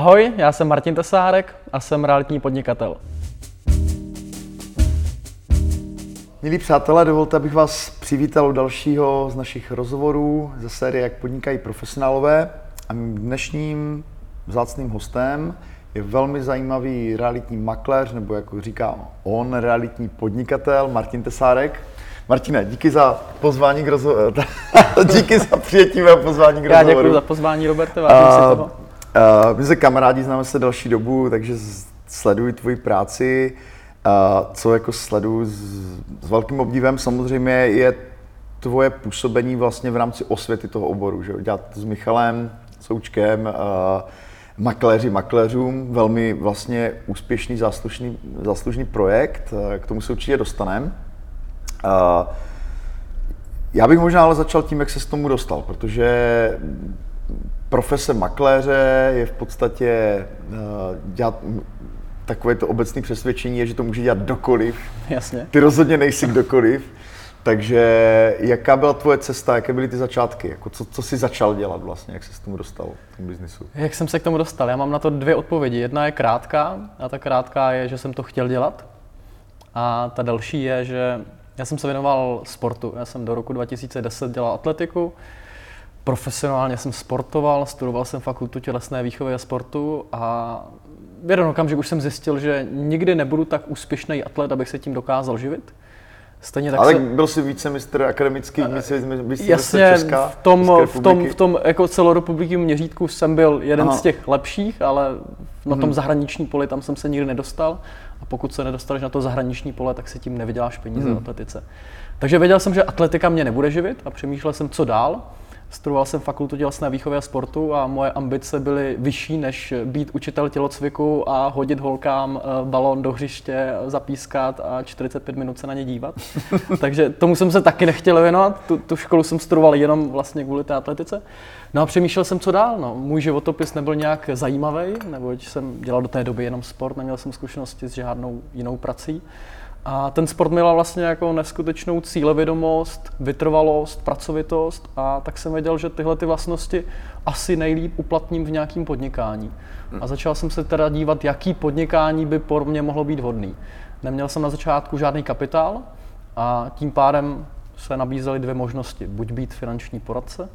Ahoj, já jsem Martin Tesárek a jsem realitní podnikatel. Milí přátelé, dovolte, abych vás přivítal u dalšího z našich rozhovorů ze série Jak podnikají profesionálové. A mým dnešním vzácným hostem je velmi zajímavý realitní makléř, nebo jako říká on, realitní podnikatel Martin Tesárek. Martine, díky za pozvání k rozhovoru. díky za přijetí mého pozvání k rozhovoru. Já děkuji za pozvání, Roberte, vážím si toho. Uh, my se kamarádi, známe se další dobu, takže sleduji tvoji práci. Uh, co jako sleduji s, s velkým obdivem samozřejmě je tvoje působení vlastně v rámci osvěty toho oboru. Že? Dělat s Michalem, Součkem, uh, makléři makléřům, velmi vlastně úspěšný, záslužný, záslužný projekt, k tomu se určitě dostaneme. Já bych možná ale začal tím, jak se s tomu dostal, protože profese makléře je v podstatě eh, dělat takové to obecné přesvědčení je, že to může dělat kdokoliv. Jasně. Ty rozhodně nejsi kdokoliv. Takže jaká byla tvoje cesta, jaké byly ty začátky? Jako co, co jsi začal dělat vlastně, jak jsi se k tomu dostal v tom biznisu? Jak jsem se k tomu dostal? Já mám na to dvě odpovědi. Jedna je krátká a ta krátká je, že jsem to chtěl dělat. A ta další je, že já jsem se věnoval sportu. Já jsem do roku 2010 dělal atletiku, profesionálně jsem sportoval, studoval jsem fakultu tělesné výchovy a sportu a v jeden okamžik už jsem zjistil, že nikdy nebudu tak úspěšný atlet, abych se tím dokázal živit. Stejně tak Ale se... byl jsi více mistr akademický, mistr, mistr Jasně, Česká, v tom, v tom, v tom jako celorepublikním měřítku jsem byl jeden Aha. z těch lepších, ale na tom hmm. zahraniční poli tam jsem se nikdy nedostal. A pokud se nedostaneš na to zahraniční pole, tak si tím nevyděláš peníze hmm. v atletice. Takže věděl jsem, že atletika mě nebude živit a přemýšlel jsem, co dál. Studoval jsem fakultu tělesné výchovy a sportu a moje ambice byly vyšší, než být učitel tělocviku a hodit holkám eh, balón do hřiště, zapískat a 45 minut se na ně dívat. Takže tomu jsem se taky nechtěl věnovat. Tu, tu školu jsem studoval jenom vlastně kvůli té atletice. No a přemýšlel jsem, co dál. No. Můj životopis nebyl nějak zajímavý, neboť jsem dělal do té doby jenom sport, neměl jsem zkušenosti s žádnou jinou prací. A ten sport měl vlastně jako neskutečnou cílevědomost, vytrvalost, pracovitost a tak jsem věděl, že tyhle ty vlastnosti asi nejlíp uplatním v nějakém podnikání. A začal jsem se teda dívat, jaký podnikání by pro mě mohlo být vhodný. Neměl jsem na začátku žádný kapitál a tím pádem se nabízely dvě možnosti. Buď být finanční poradce,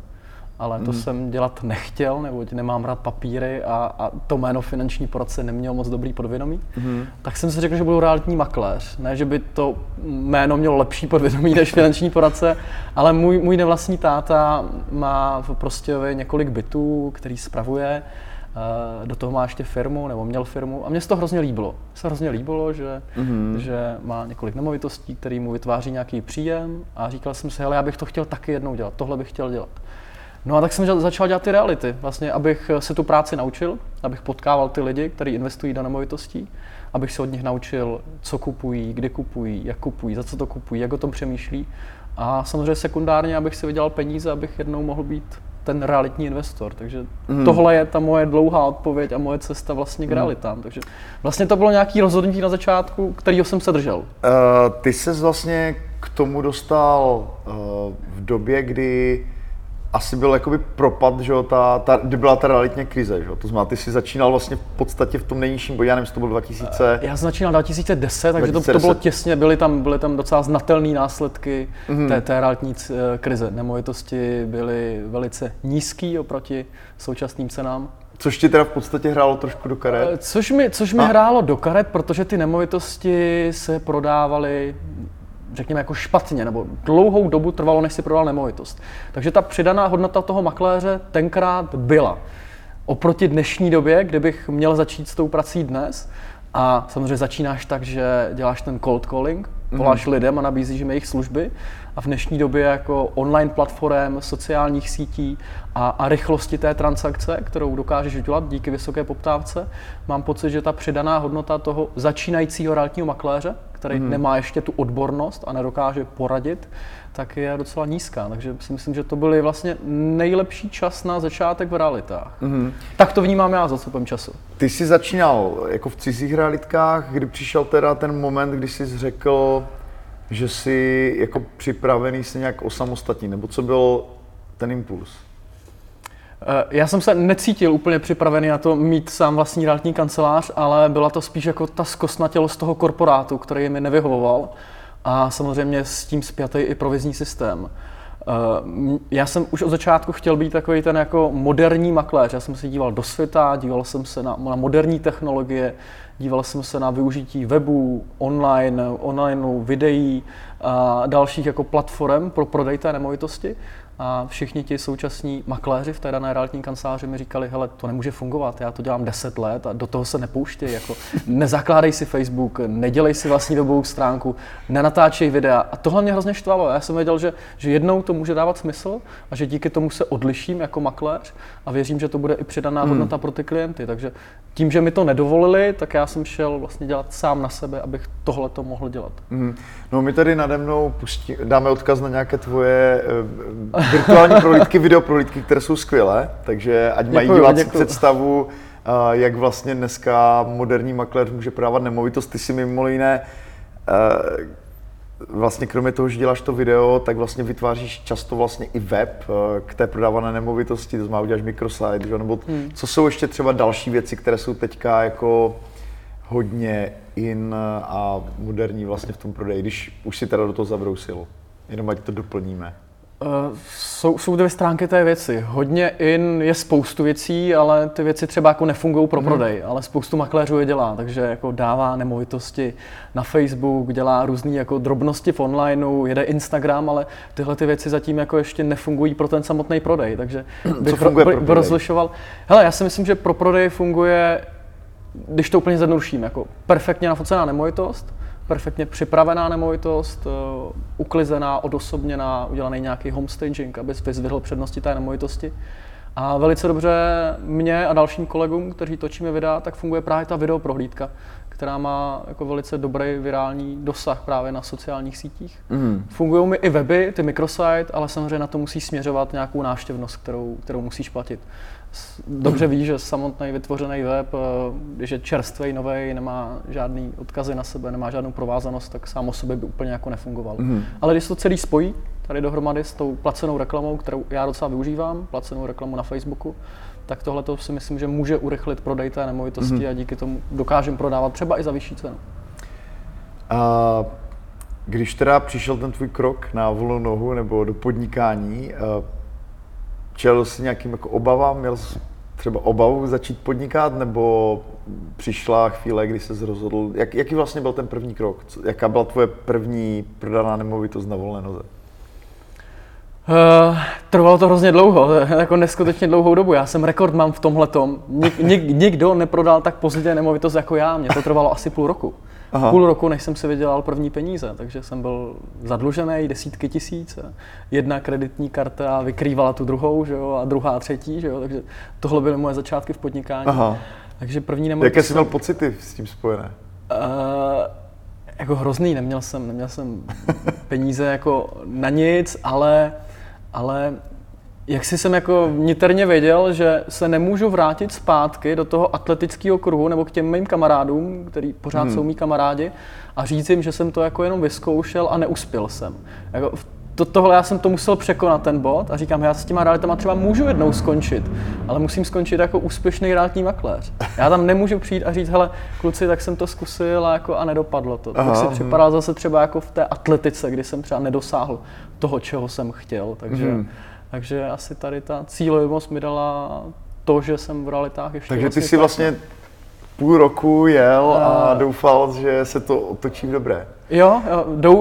ale to mm. jsem dělat nechtěl, neboť nemám rád papíry a, a to jméno finanční poradce neměl moc dobrý podvědomí, mm. tak jsem si řekl, že budu realitní makléř. Ne, že by to jméno mělo lepší podvědomí než finanční poradce, ale můj, můj nevlastní táta má v Prostějově několik bytů, který spravuje, eh, do toho má ještě firmu, nebo měl firmu a mně se to hrozně líbilo. Mně se hrozně líbilo, že, mm-hmm. že má několik nemovitostí, který mu vytváří nějaký příjem a říkal jsem si, hele, já bych to chtěl taky jednou dělat, tohle bych chtěl dělat. No a tak jsem začal dělat ty reality, vlastně, abych se tu práci naučil, abych potkával ty lidi, kteří investují do nemovitostí, abych se od nich naučil, co kupují, kdy kupují, jak kupují, za co to kupují, jak o tom přemýšlí. A samozřejmě sekundárně, abych si vydělal peníze, abych jednou mohl být ten realitní investor. Takže mm. tohle je ta moje dlouhá odpověď a moje cesta vlastně k mm. realitám. Takže vlastně to bylo nějaký rozhodnutí na začátku, kterýho jsem se držel. Uh, ty se vlastně k tomu dostal uh, v době, kdy asi byl jakoby propad, že jo, ta, ta, kdy byla ta realitně krize, že jo? To znamená, ty jsi začínal vlastně v podstatě v tom nejnižším bodě, já nevím, to byl 2000... Já jsem začínal 2010, takže 2010. To, to bylo těsně, byly tam, byly tam docela znatelné následky mm-hmm. té, té realitní eh, krize. Nemovitosti byly velice nízký oproti současným cenám. Což ti teda v podstatě hrálo trošku do karet? Eh, což mi, což mi hrálo do karet, protože ty nemovitosti se prodávaly řekněme, jako špatně, nebo dlouhou dobu trvalo, než si prodal nemovitost. Takže ta přidaná hodnota toho makléře tenkrát byla. Oproti dnešní době, kdybych měl začít s tou prací dnes, a samozřejmě začínáš tak, že děláš ten cold calling, voláš mm-hmm. lidem a nabízíš jim jejich služby. A v dnešní době jako online platform, sociálních sítí a, a rychlosti té transakce, kterou dokážeš udělat díky vysoké poptávce, mám pocit, že ta přidaná hodnota toho začínajícího realitního makléře, který mm-hmm. nemá ještě tu odbornost a nedokáže poradit, tak je docela nízká. Takže si myslím, že to byl vlastně nejlepší čas na začátek v realitách. Mm-hmm. Tak to vnímám já za celkem času. Ty jsi začínal jako v cizích realitkách, kdy přišel teda ten moment, kdy jsi řekl, že jsi jako připravený se nějak osamostatnit, nebo co byl ten impuls? Já jsem se necítil úplně připravený na to mít sám vlastní realitní kancelář, ale byla to spíš jako ta zkostnatělost toho korporátu, který mi nevyhovoval a samozřejmě s tím spjatý i provizní systém. Eh, já jsem už od začátku chtěl být takový ten jako moderní makléř. Já jsem se díval do světa, díval jsem se na, na moderní technologie, díval jsem se na využití webu, online, online videí a dalších jako platform pro prodej té nemovitosti a všichni ti současní makléři v té dané realitní kanceláři mi říkali, hele, to nemůže fungovat, já to dělám 10 let a do toho se nepouštěj, jako nezakládej si Facebook, nedělej si vlastní dobovou stránku, nenatáčej videa. A tohle mě hrozně štvalo. Já jsem věděl, že, že jednou to může dávat smysl a že díky tomu se odliším jako makléř a věřím, že to bude i přidaná hmm. hodnota pro ty klienty. Takže tím, že mi to nedovolili, tak já jsem šel vlastně dělat sám na sebe, abych tohle to mohl dělat. Hmm. No my tady nade mnou pustí, dáme odkaz na nějaké tvoje eh, virtuální prohlídky, video prohlídky, které jsou skvělé, takže ať mají děkuju, diváci děkuju. představu, jak vlastně dneska moderní makléř může prodávat nemovitost. Ty si mimo jiné vlastně kromě toho, že děláš to video, tak vlastně vytváříš často vlastně i web k té prodávané nemovitosti, to znamená uděláš microsite, že? nebo hmm. co jsou ještě třeba další věci, které jsou teďka jako hodně in a moderní vlastně v tom prodeji, když už si teda do toho zabrousil. Jenom ať to doplníme. Uh, jsou, jsou dvě stránky té věci. Hodně in je spoustu věcí, ale ty věci třeba jako nefungují pro mhm. prodej, hmm. ale spoustu makléřů je dělá, takže jako dává nemovitosti na Facebook, dělá různé jako drobnosti v onlineu, jede Instagram, ale tyhle ty věci zatím jako ještě nefungují pro ten samotný prodej, takže bych Co funguje pro, pro rozlišoval. Hele, já si myslím, že pro prodej funguje, když to úplně zjednoduším, jako perfektně nafocená nemovitost, perfektně připravená nemovitost, uh, uklizená, odosobněná, udělaný nějaký homestaging, aby vyzvihl přednosti té nemovitosti. A velice dobře mě a dalším kolegům, kteří točíme videa, tak funguje právě ta videoprohlídka, která má jako velice dobrý virální dosah právě na sociálních sítích. Mm. Fungují mi i weby, ty microsite, ale samozřejmě na to musí směřovat nějakou návštěvnost, kterou, kterou musíš platit dobře ví, že samotný vytvořený web, eh, když je čerstvý, nový, nemá žádný odkazy na sebe, nemá žádnou provázanost, tak sám o sobě by úplně jako nefungoval. Mm. Ale když to celý spojí tady dohromady s tou placenou reklamou, kterou já docela využívám, placenou reklamu na Facebooku, tak tohle to si myslím, že může urychlit prodej té nemovitosti mm. a díky tomu dokážeme prodávat třeba i za vyšší cenu. A když teda přišel ten tvůj krok na volnou nohu nebo do podnikání, eh, čel jsi nějakým jako obavám, měl jsi třeba obavu začít podnikat, nebo přišla chvíle, kdy se rozhodl, jak, jaký vlastně byl ten první krok? Jaká byla tvoje první prodaná nemovitost na volné noze? Uh, trvalo to hrozně dlouho, jako neskutečně dlouhou dobu. Já jsem rekord mám v tomhle Nik, nik, nikdo neprodal tak pozdě nemovitost jako já. Mě to trvalo asi půl roku. Aha. půl roku, než jsem si vydělal první peníze, takže jsem byl zadlužený desítky tisíc. Jedna kreditní karta vykrývala tu druhou, že jo, a druhá třetí, že jo, takže tohle byly moje začátky v podnikání. Aha. Takže první nemohl... Jaké jsi měl pocity s tím spojené? Uh, jako hrozný, neměl jsem, neměl jsem peníze jako na nic, ale, ale jak si jsem jako niterně věděl, že se nemůžu vrátit zpátky do toho atletického kruhu nebo k těm mým kamarádům, který pořád hmm. jsou mý kamarádi, a říct jim, že jsem to jako jenom vyzkoušel a neuspěl jsem. Jako to, tohle já jsem to musel překonat ten bod a říkám, já s těma realitama třeba můžu jednou skončit, ale musím skončit jako úspěšný realitní makléř. Já tam nemůžu přijít a říct, hele, kluci, tak jsem to zkusil a, jako, a nedopadlo to. Aha, tak si připadal zase třeba jako v té atletice, kdy jsem třeba nedosáhl toho, čeho jsem chtěl. Takže hmm. Takže asi tady ta cílovost mi dala to, že jsem v realitách ještě Takže vlastně ty si vlastně půl roku jel a doufal, že se to otočí v dobré. Jo,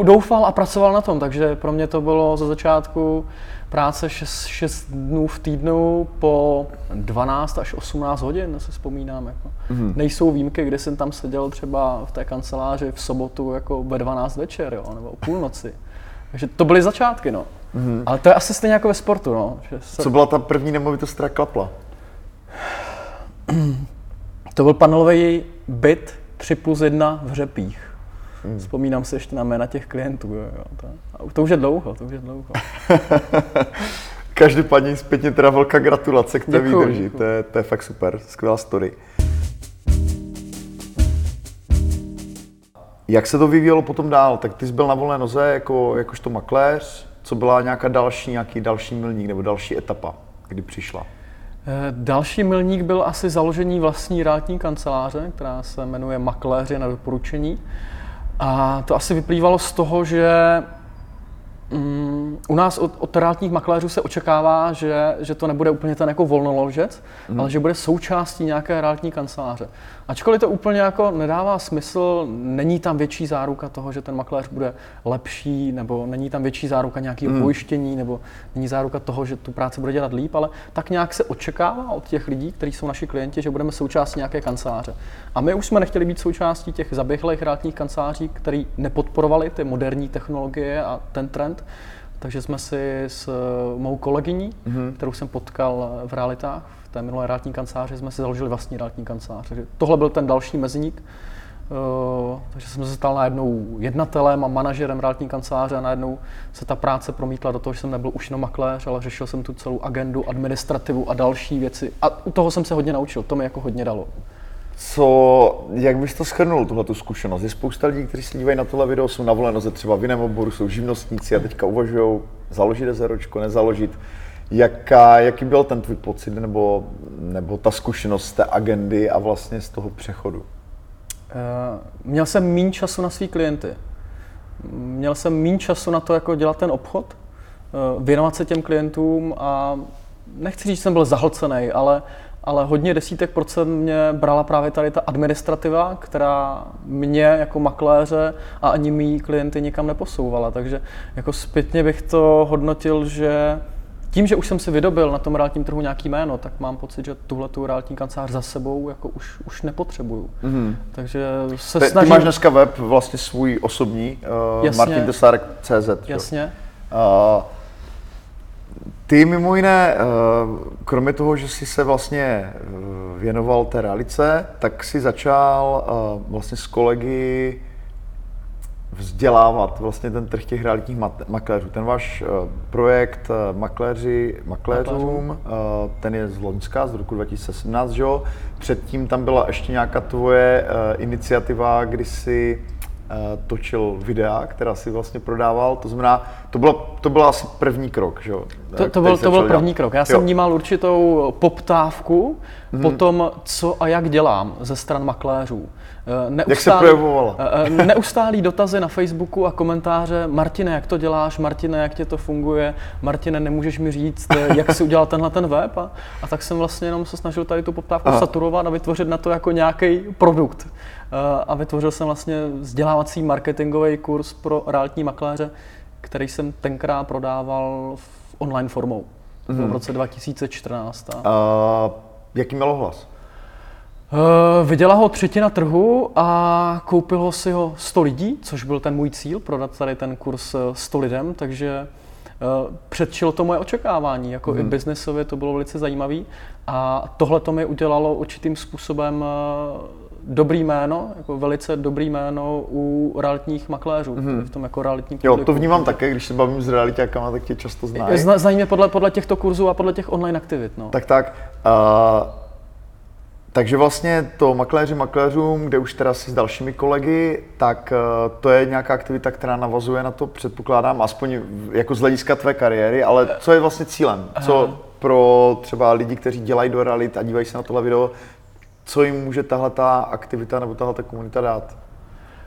doufal a pracoval na tom, takže pro mě to bylo za začátku práce 6, 6 dnů v týdnu po 12 až 18 hodin, se vzpomínám. Jako. Mm-hmm. Nejsou výjimky, kde jsem tam seděl třeba v té kanceláři v sobotu jako ve 12 večer, jo, nebo o půlnoci. Takže to byly začátky, no. Mm-hmm. Ale to je asi stejně jako ve sportu, no. Že se... Co byla ta první nemovitost, která klapla? To byl panelový byt 3 plus 1 v Řepích. Hmm. Vzpomínám se ještě na jména těch klientů. Jo, jo. To, to už je dlouho, to už je dlouho. Každopádně zpětně teda velká gratulace k té děkuju, výdrži, děkuju. To, je, to je fakt super, skvělá story. Jak se to vyvíjelo potom dál? Tak ty jsi byl na volné noze jako, jakožto makléř, co byla nějaká další, nějaký další milník nebo další etapa, kdy přišla? Další milník byl asi založení vlastní realitní kanceláře, která se jmenuje Makléři na doporučení. A to asi vyplývalo z toho, že Mm, u nás od, od realitních makléřů se očekává, že, že to nebude úplně ten jako volnoložec, mm. ale že bude součástí nějaké realitní kanceláře. Ačkoliv to úplně jako nedává smysl, není tam větší záruka toho, že ten makléř bude lepší, nebo není tam větší záruka nějakého mm. pojištění, nebo není záruka toho, že tu práci bude dělat líp, ale tak nějak se očekává od těch lidí, kteří jsou naši klienti, že budeme součástí nějaké kanceláře. A my už jsme nechtěli být součástí těch zaběhlých realitních kanceláří, které nepodporovali ty moderní technologie a ten trend. Takže jsme si s mou kolegyní, mm-hmm. kterou jsem potkal v realitách, té minulé realitní kanceláři jsme si založili vlastní realitní kancelář. Takže tohle byl ten další mezník. Uh, takže jsem se stal najednou jednatelem a manažerem realitní kanceláře a najednou se ta práce promítla do toho, že jsem nebyl už jenom makléř, ale řešil jsem tu celou agendu, administrativu a další věci. A u toho jsem se hodně naučil, to mi jako hodně dalo. Co, jak bys to schrnul, tuhle tu zkušenost? Je spousta lidí, kteří se dívají na tohle video, jsou na volenoze třeba v jiném oboru, jsou živnostníci a teďka uvažují, založit zeročko, nezaložit. Jaká, jaký byl ten tvůj pocit nebo, nebo ta zkušenost té agendy a vlastně z toho přechodu? Uh, měl jsem méně času na svý klienty. Měl jsem méně času na to, jako dělat ten obchod, uh, věnovat se těm klientům a nechci říct, že jsem byl zahlcený, ale, ale hodně desítek procent mě brala právě tady ta administrativa, která mě jako makléře a ani mý klienty nikam neposouvala. Takže jako zpětně bych to hodnotil, že tím, že už jsem si vydobil na tom realitním trhu nějaký jméno, tak mám pocit, že tuhle tu realitní kancelář za sebou jako už, už nepotřebuju. Mm-hmm. Takže se ty, snažím... Ty máš dneska web vlastně svůj osobní, uh, martindesárek.cz. Jasně. Uh, ty mimo jiné, uh, kromě toho, že jsi se vlastně věnoval té realice, tak si začal vlastně s kolegy vzdělávat vlastně ten trh těch realitních makléřů. Ten váš uh, projekt uh, Makléři makléřům, uh, ten je z Loňska, z roku 2017, že jo? Předtím tam byla ještě nějaká tvoje iniciativa, kdy si uh, točil videa, která si vlastně prodával. To znamená, to bylo, to byl asi první krok, že jo? To, to, byl, to byl první krok. Já jo. jsem vnímal určitou poptávku mm-hmm. po tom, co a jak dělám ze stran makléřů. Neustálý, jak se projevovala? Eh, eh, neustálý dotazy na Facebooku a komentáře, Martine, jak to děláš, Martine, jak tě to funguje, Martine, nemůžeš mi říct, eh, jak jsi udělal tenhle ten web a, a tak jsem vlastně jenom se snažil tady tu poptávku Aha. saturovat a vytvořit na to jako nějaký produkt. A vytvořil jsem vlastně vzdělávací marketingový kurz pro realitní makléře, který jsem tenkrát prodával v online formou. Mm. v roce 2014. A... Uh, jaký mělo hlas? Uh, vydělala ho třetina trhu a koupilo si ho 100 lidí, což byl ten můj cíl, prodat tady ten kurz 100 lidem, takže uh, předčilo to moje očekávání, jako hmm. i biznesově to bylo velice zajímavé a tohle to mi udělalo určitým způsobem uh, dobrý jméno, jako velice dobrý jméno u realitních makléřů, hmm. v tom jako realitní Jo, to vnímám také, když se bavím s realitákama, tak tě často znají. Zna, znají mě podle, podle těchto kurzů a podle těch online aktivit. No. Tak tak. Uh takže vlastně to makléři makléřům, kde už teda si s dalšími kolegy, tak eh, to je nějaká aktivita, která navazuje na to, předpokládám, aspoň jako z hlediska tvé kariéry, ale co je vlastně cílem? Co pro třeba lidi, kteří dělají do realit a dívají se na tohle video, co jim může tahle ta aktivita nebo tahle ta komunita dát?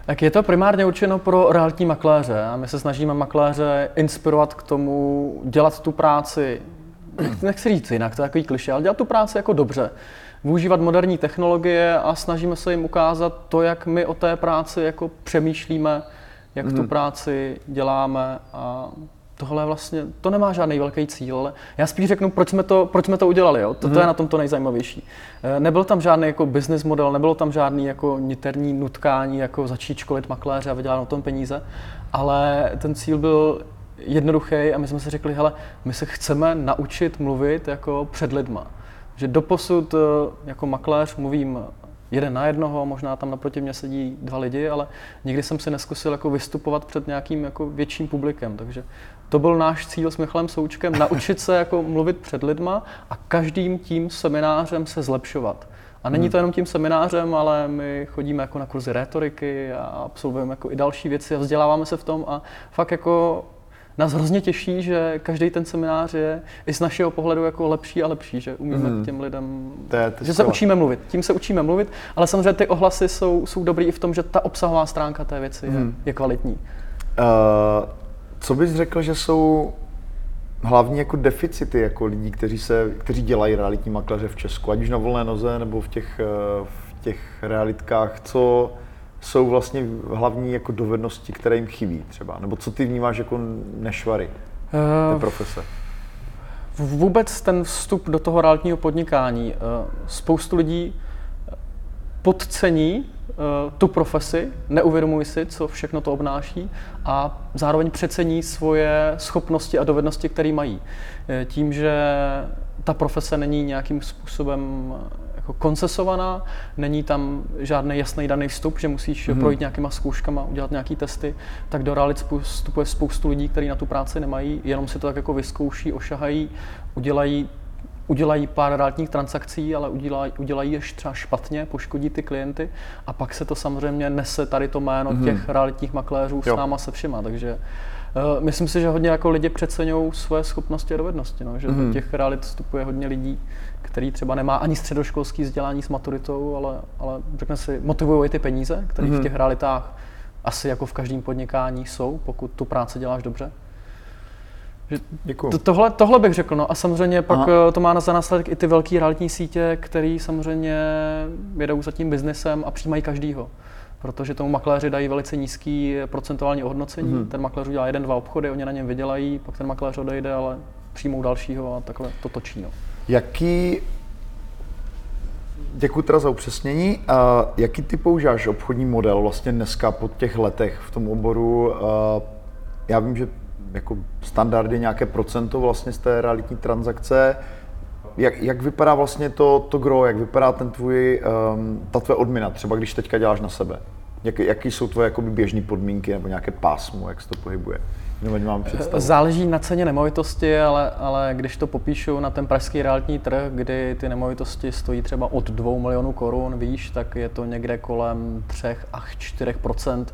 Tak je to primárně určeno pro realitní makléře a my se snažíme makléře inspirovat k tomu dělat tu práci, nechci říct jinak, to je takový kliše, ale dělat tu práci jako dobře využívat moderní technologie a snažíme se jim ukázat to, jak my o té práci jako přemýšlíme, jak mm. tu mhm. práci děláme a tohle vlastně, to nemá žádný velký cíl, ale já spíš řeknu, proč jsme to, proč jsme to udělali, jo? To, mm. to je mhm. na tom to nejzajímavější. Eh, nebyl tam žádný jako business model, nebylo tam žádný jako niterní nutkání, jako začít školit makléře a vydělat na tom peníze, ale ten cíl byl jednoduchý a my jsme si řekli, hele, my se chceme naučit mluvit jako před lidma že doposud eh, jako makléř mluvím jeden na jednoho, možná tam naproti mě sedí dva lidi, ale nikdy jsem si neskusil jako vystupovat před nějakým jako větším publikem, takže to byl náš cíl s Michalem Součkem, naučit se jako mluvit před lidma a každým tím seminářem se zlepšovat. A není hmm. to jenom tím seminářem, ale my chodíme jako na kurzy rétoriky a absolvujeme jako i další věci a vzděláváme se v tom a fakt jako nás hrozně těší, že každý ten seminář je i z našeho pohledu jako lepší a lepší, že umíme mm. těm lidem, to je, to že se učíme mluvit. Tím se učíme mluvit, ale samozřejmě ty ohlasy jsou, jsou dobrý i v tom, že ta obsahová stránka té věci je, mhm. je kvalitní. Uh, co bys řekl, že jsou hlavní jako deficity jako lidí, kteří, se, kteří dělají realitní makléře v Česku, ať už na volné noze nebo v těch, eh, v těch realitkách, co jsou vlastně hlavní jako dovednosti, které jim chybí třeba, nebo co ty vnímáš jako nešvary té uh, profese? Vůbec ten vstup do toho realitního podnikání. Uh, spoustu lidí podcení uh, tu profesi, neuvědomují si, co všechno to obnáší a zároveň přecení svoje schopnosti a dovednosti, které mají. Eh, tím, že ta profese není nějakým způsobem jako koncesovaná, není tam žádný jasný daný vstup, že musíš hmm. projít nějakýma zkouškama, udělat nějaký testy, tak do realit vstupuje spoustu lidí, kteří na tu práci nemají, jenom si to tak jako vyzkouší, ošahají, udělají udělají pár realitních transakcí, ale udělají, udělají je třeba špatně, poškodí ty klienty a pak se to samozřejmě nese tady to jméno mm-hmm. těch realitních makléřů s náma se všema, takže uh, myslím si, že hodně jako lidi přeceňují své schopnosti a dovednosti, no, že mm-hmm. do těch realit vstupuje hodně lidí, který třeba nemá ani středoškolský vzdělání s maturitou, ale, ale řekne si, motivují ty peníze, které mm-hmm. v mhm. těch realitách asi jako v každém podnikání jsou, pokud tu práci děláš dobře. To, tohle, tohle bych řekl, no a samozřejmě pak Aha. Eh, to má za následek i ty velké realitní sítě, které samozřejmě jedou za tím biznesem a přijímají každýho. Protože tomu makléři dají velice nízký procentuální ohodnocení. Hmm. Ten makléř udělá jeden, dva obchody, oni na něm vydělají, pak ten makléř odejde, ale přijmou dalšího a takhle to točí. No. Jaký Děkuji teda za upřesnění. Jaký ty používáš obchodní model vlastně dneska po těch letech v tom oboru? Já vím, že jako standardně nějaké procento vlastně z té realitní transakce. Jak, jak vypadá vlastně to, to gro, jak vypadá ten tvůj, um, ta tvoje odměna, třeba když teďka děláš na sebe? Jak, jaký jsou tvoje běžné podmínky nebo nějaké pásmo, jak se to pohybuje? Mám Záleží na ceně nemovitosti, ale, ale když to popíšu na ten pražský realitní trh, kdy ty nemovitosti stojí třeba od 2 milionů korun výš, tak je to někde kolem 3 až 4%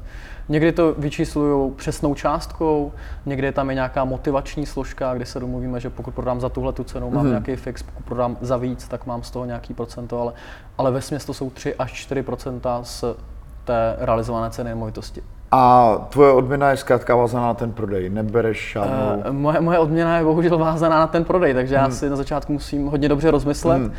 Někdy to vyčíslují přesnou částkou, někdy je tam i nějaká motivační složka, kdy se domluvíme, že pokud prodám za tuhle tu cenu, mám mm-hmm. nějaký fix, pokud prodám za víc, tak mám z toho nějaký procento, ale, ale ve to jsou 3 až 4% z té realizované ceny nemovitosti. A tvoje odměna je zkrátka vázaná na ten prodej, nebereš žádnou... Uh, moje, moje odměna je bohužel vázaná na ten prodej, takže hmm. já si na začátku musím hodně dobře rozmyslet, hmm. uh,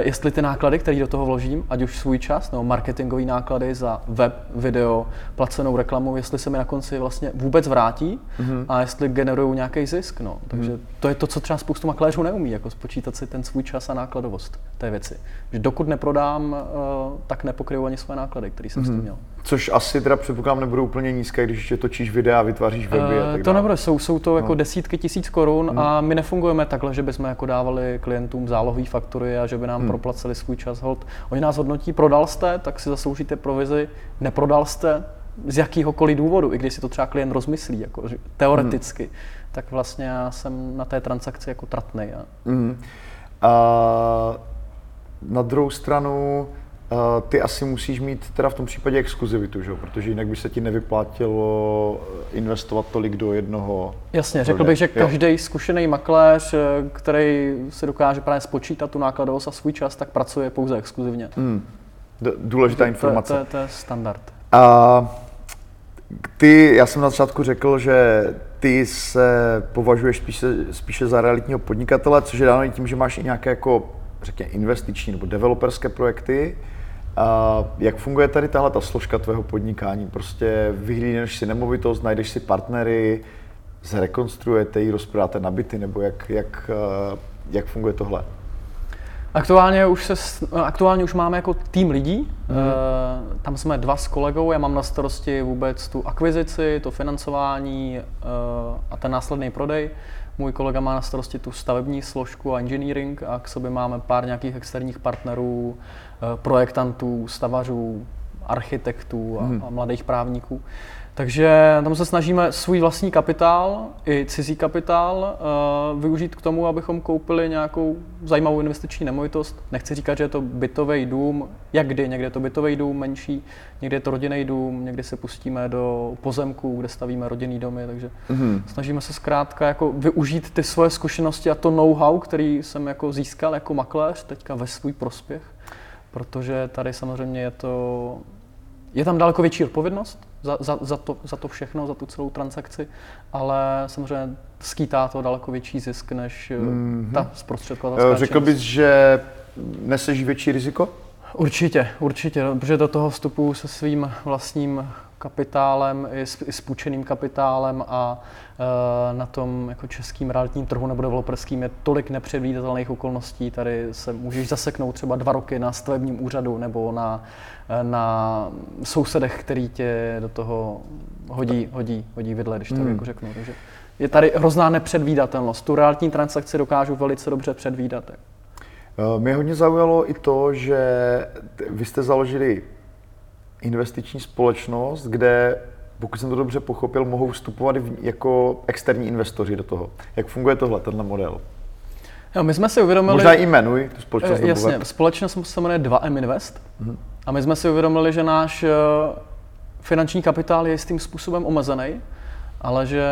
jestli ty náklady, které do toho vložím, ať už svůj čas nebo marketingové náklady za web, video, placenou reklamu, jestli se mi na konci vlastně vůbec vrátí hmm. a jestli generují nějaký zisk. No. Takže hmm. to je to, co třeba spoustu makléřů neumí, jako spočítat si ten svůj čas a nákladovost té věci. Že dokud neprodám, uh, tak nepokryju ani své náklady, které jsem hmm. s tím hmm. měl. Což asi teda předpokládám nebudou úplně nízké, když ještě točíš videa, vytváříš weby uh, a tak To nebude, jsou, jsou to jako no. desítky tisíc korun hmm. a my nefungujeme takhle, že bychom jako dávali klientům zálohové faktury a že by nám hmm. proplaceli svůj čas. Hold. Oni nás hodnotí, prodal jste, tak si zasloužíte provizi, neprodal jste, z jakýhokoliv důvodu, i když si to třeba klient rozmyslí, jako teoreticky, hmm. tak vlastně já jsem na té transakci jako tratnej. A... Hmm. A na druhou stranu, ty asi musíš mít teda v tom případě exkluzivitu, že? protože jinak by se ti nevyplatilo investovat tolik do jednoho. Jasně, řekl bych, že každý zkušený makléř, eh, který si dokáže právě spočítat tu nákladovost a svůj čas, tak pracuje pouze exkluzivně. Hmm. Důležitá informace. To, to, to je standard. A ty, já jsem na začátku řekl, že ty se považuješ spíše, spíše za realitního podnikatele, což je dáno tím, že máš i nějaké jako řekněme, investiční nebo developerské projekty. A jak funguje tady tahle ta složka tvého podnikání? Prostě vyhlídneš si nemovitost, najdeš si partnery, zrekonstruujete ji, rozprodáte na byty, nebo jak, jak, eh, jak funguje tohle? Aktuálně už, se, aktuálně už máme jako tým lidí, mm. e, tam jsme dva s kolegou, já mám na starosti vůbec tu akvizici, to financování e, a ten následný prodej. Můj kolega má na starosti tu stavební složku a engineering a k sobě máme pár nějakých externích partnerů, eh, projektantů, stavařů, architektů a, hmm. a mladých právníků. Takže tam se snažíme svůj vlastní kapitál i cizí kapitál uh, využít k tomu, abychom koupili nějakou zajímavou investiční nemovitost. Nechci říkat, že je to bytový dům, jak kdy, někdy je to bytový dům menší, někdy je to rodinný dům, někdy se pustíme do pozemků, kde stavíme rodinný domy, takže mm-hmm. snažíme se zkrátka jako využít ty svoje zkušenosti a to know-how, který jsem jako získal jako makléř teďka ve svůj prospěch, protože tady samozřejmě je to je tam daleko větší odpovědnost za, za, za, to, za to všechno, za tu celou transakci, ale samozřejmě skýtá to daleko větší zisk než mm-hmm. ta zprostředkovatelská Řekl bys, že neseš větší riziko? Určitě, určitě, protože do toho vstupu se svým vlastním kapitálem, i s, i s půjčeným kapitálem a e, na tom jako českým realitním trhu nebo developerským je tolik nepředvídatelných okolností. Tady se můžeš zaseknout třeba dva roky na stavebním úřadu nebo na, e, na sousedech, který tě do toho hodí, hodí, hodí vidle, když to hmm. jako řeknu. Takže je tady hrozná nepředvídatelnost. Tu realitní transakci dokážu velice dobře předvídat. E, mě hodně zaujalo i to, že vy jste založili investiční společnost, kde, pokud jsem to dobře pochopil, mohou vstupovat jako externí investoři do toho. Jak funguje tohle, tenhle model? Jo, my jsme si uvědomili... Možná i jmenuj tu společnost. Jasně, web. společnost se jmenuje 2M Invest mm-hmm. a my jsme si uvědomili, že náš eh, finanční kapitál je tím způsobem omezený, ale že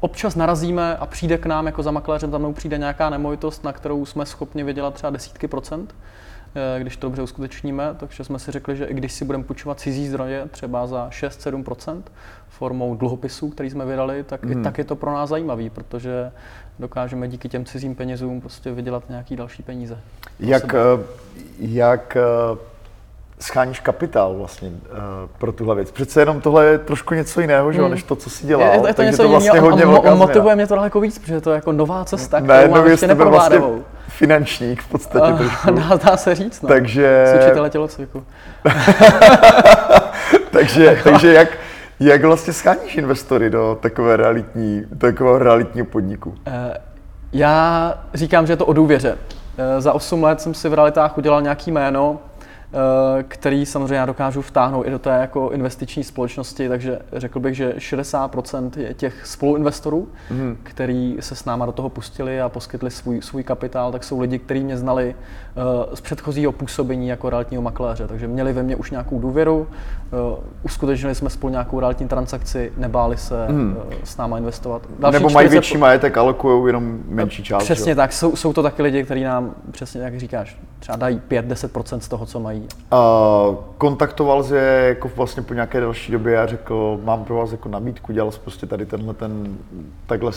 občas narazíme a přijde k nám jako za makléřem, za mnou přijde nějaká nemovitost, na kterou jsme schopni vydělat třeba desítky procent Eh, když to dobře uskutečníme, takže jsme si řekli, že i když si budeme půjčovat cizí zdroje, třeba za 6-7% formou dluhopisů, který jsme vydali, tak hmm. i tak je to pro nás zajímavý, protože dokážeme díky těm cizím penězům prostě vydělat nějaký další peníze. Jak, eh, jak eh, scháníš kapitál vlastně uh, pro tuhle věc. Přece jenom tohle je trošku něco jiného, že? Hmm. než to, co si dělal. Je, je to něco to vlastně hodně a, a motivuje mě to daleko víc, protože to je jako nová cesta, kterou mám ještě vlastně finančník v podstatě uh, trošku. Dá, dá se říct, no. Takže... Z učitele tělocviku. takže, takže jak, jak vlastně scháníš investory do takové realitní, takového realitního podniku? Uh, já říkám, že je to o důvěře. Uh, za 8 let jsem si v realitách udělal nějaký jméno, který samozřejmě já dokážu vtáhnout i do té jako investiční společnosti, takže řekl bych, že 60% je těch spoluinvestorů, mm. který se s náma do toho pustili a poskytli svůj, svůj kapitál, tak jsou lidi, kteří mě znali uh, z předchozího působení jako realitního makléře, takže měli ve mně už nějakou důvěru, uh, uskutečnili jsme spolu nějakou realitní transakci, nebáli se mm. uh, s náma investovat. Další Nebo mají větší majetek, alokují jenom menší část. Přesně jo? tak, jsou, jsou to taky lidi, kteří nám, přesně jak říkáš, třeba dají 5-10% z toho, co mají mají. Uh, kontaktoval jsi jako vlastně po nějaké další době a řekl, mám pro vás jako nabídku, dělal jsi prostě tady tenhle ten, takhle,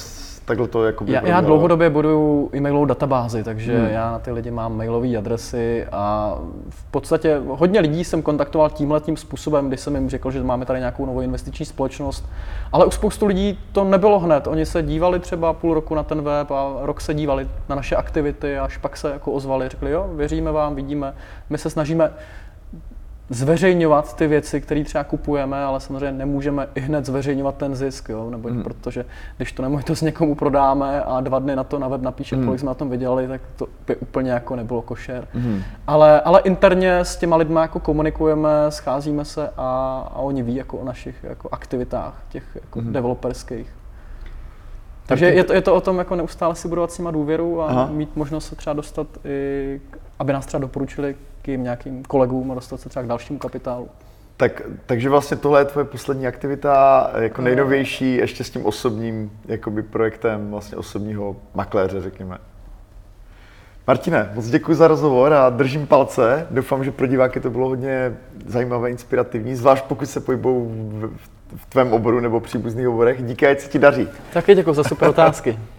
takhle to jako já, já dlouhodobě buduju e-mailovou databázi, takže hmm. já na ty lidi mám mailové adresy a v podstatě hodně lidí jsem kontaktoval tímhle tím způsobem, kdy jsem jim řekl, že máme tady nějakou novou investiční společnost, ale u spoustu lidí to nebylo hned. Oni se dívali třeba půl roku na ten web a rok se dívali na naše aktivity a až pak se jako ozvali, řekli, jo, věříme vám, vidíme, my se snažíme zveřejňovat ty věci, které třeba kupujeme, ale samozřejmě nemůžeme i hned zveřejňovat ten zisk, jo? Nebo, mm. protože když to nemovitost někomu prodáme a dva dny na to na web napíše, mm. kolik jsme na tom vydělali, tak to by úplně jako nebylo košer. Mm. Ale, ale interně s těma lidmi jako komunikujeme, scházíme se a, a oni ví jako o našich jako aktivitách, těch jako mm. developerských. Takže je to, je to o tom jako neustále si budovat s nima důvěru a Aha. mít možnost se třeba dostat i, aby nás třeba doporučili k jim nějakým kolegům a dostat se třeba k dalšímu kapitálu. Tak, takže vlastně tohle je tvoje poslední aktivita, jako nejnovější, ještě s tím osobním jakoby projektem vlastně osobního makléře, řekněme. Martine, moc děkuji za rozhovor a držím palce. Doufám, že pro diváky to bylo hodně zajímavé, inspirativní, zvlášť pokud se pohybují v, v tvém oboru nebo příbuzných oborech. Díky, ať se ti daří. Taky děkuji za super otázky.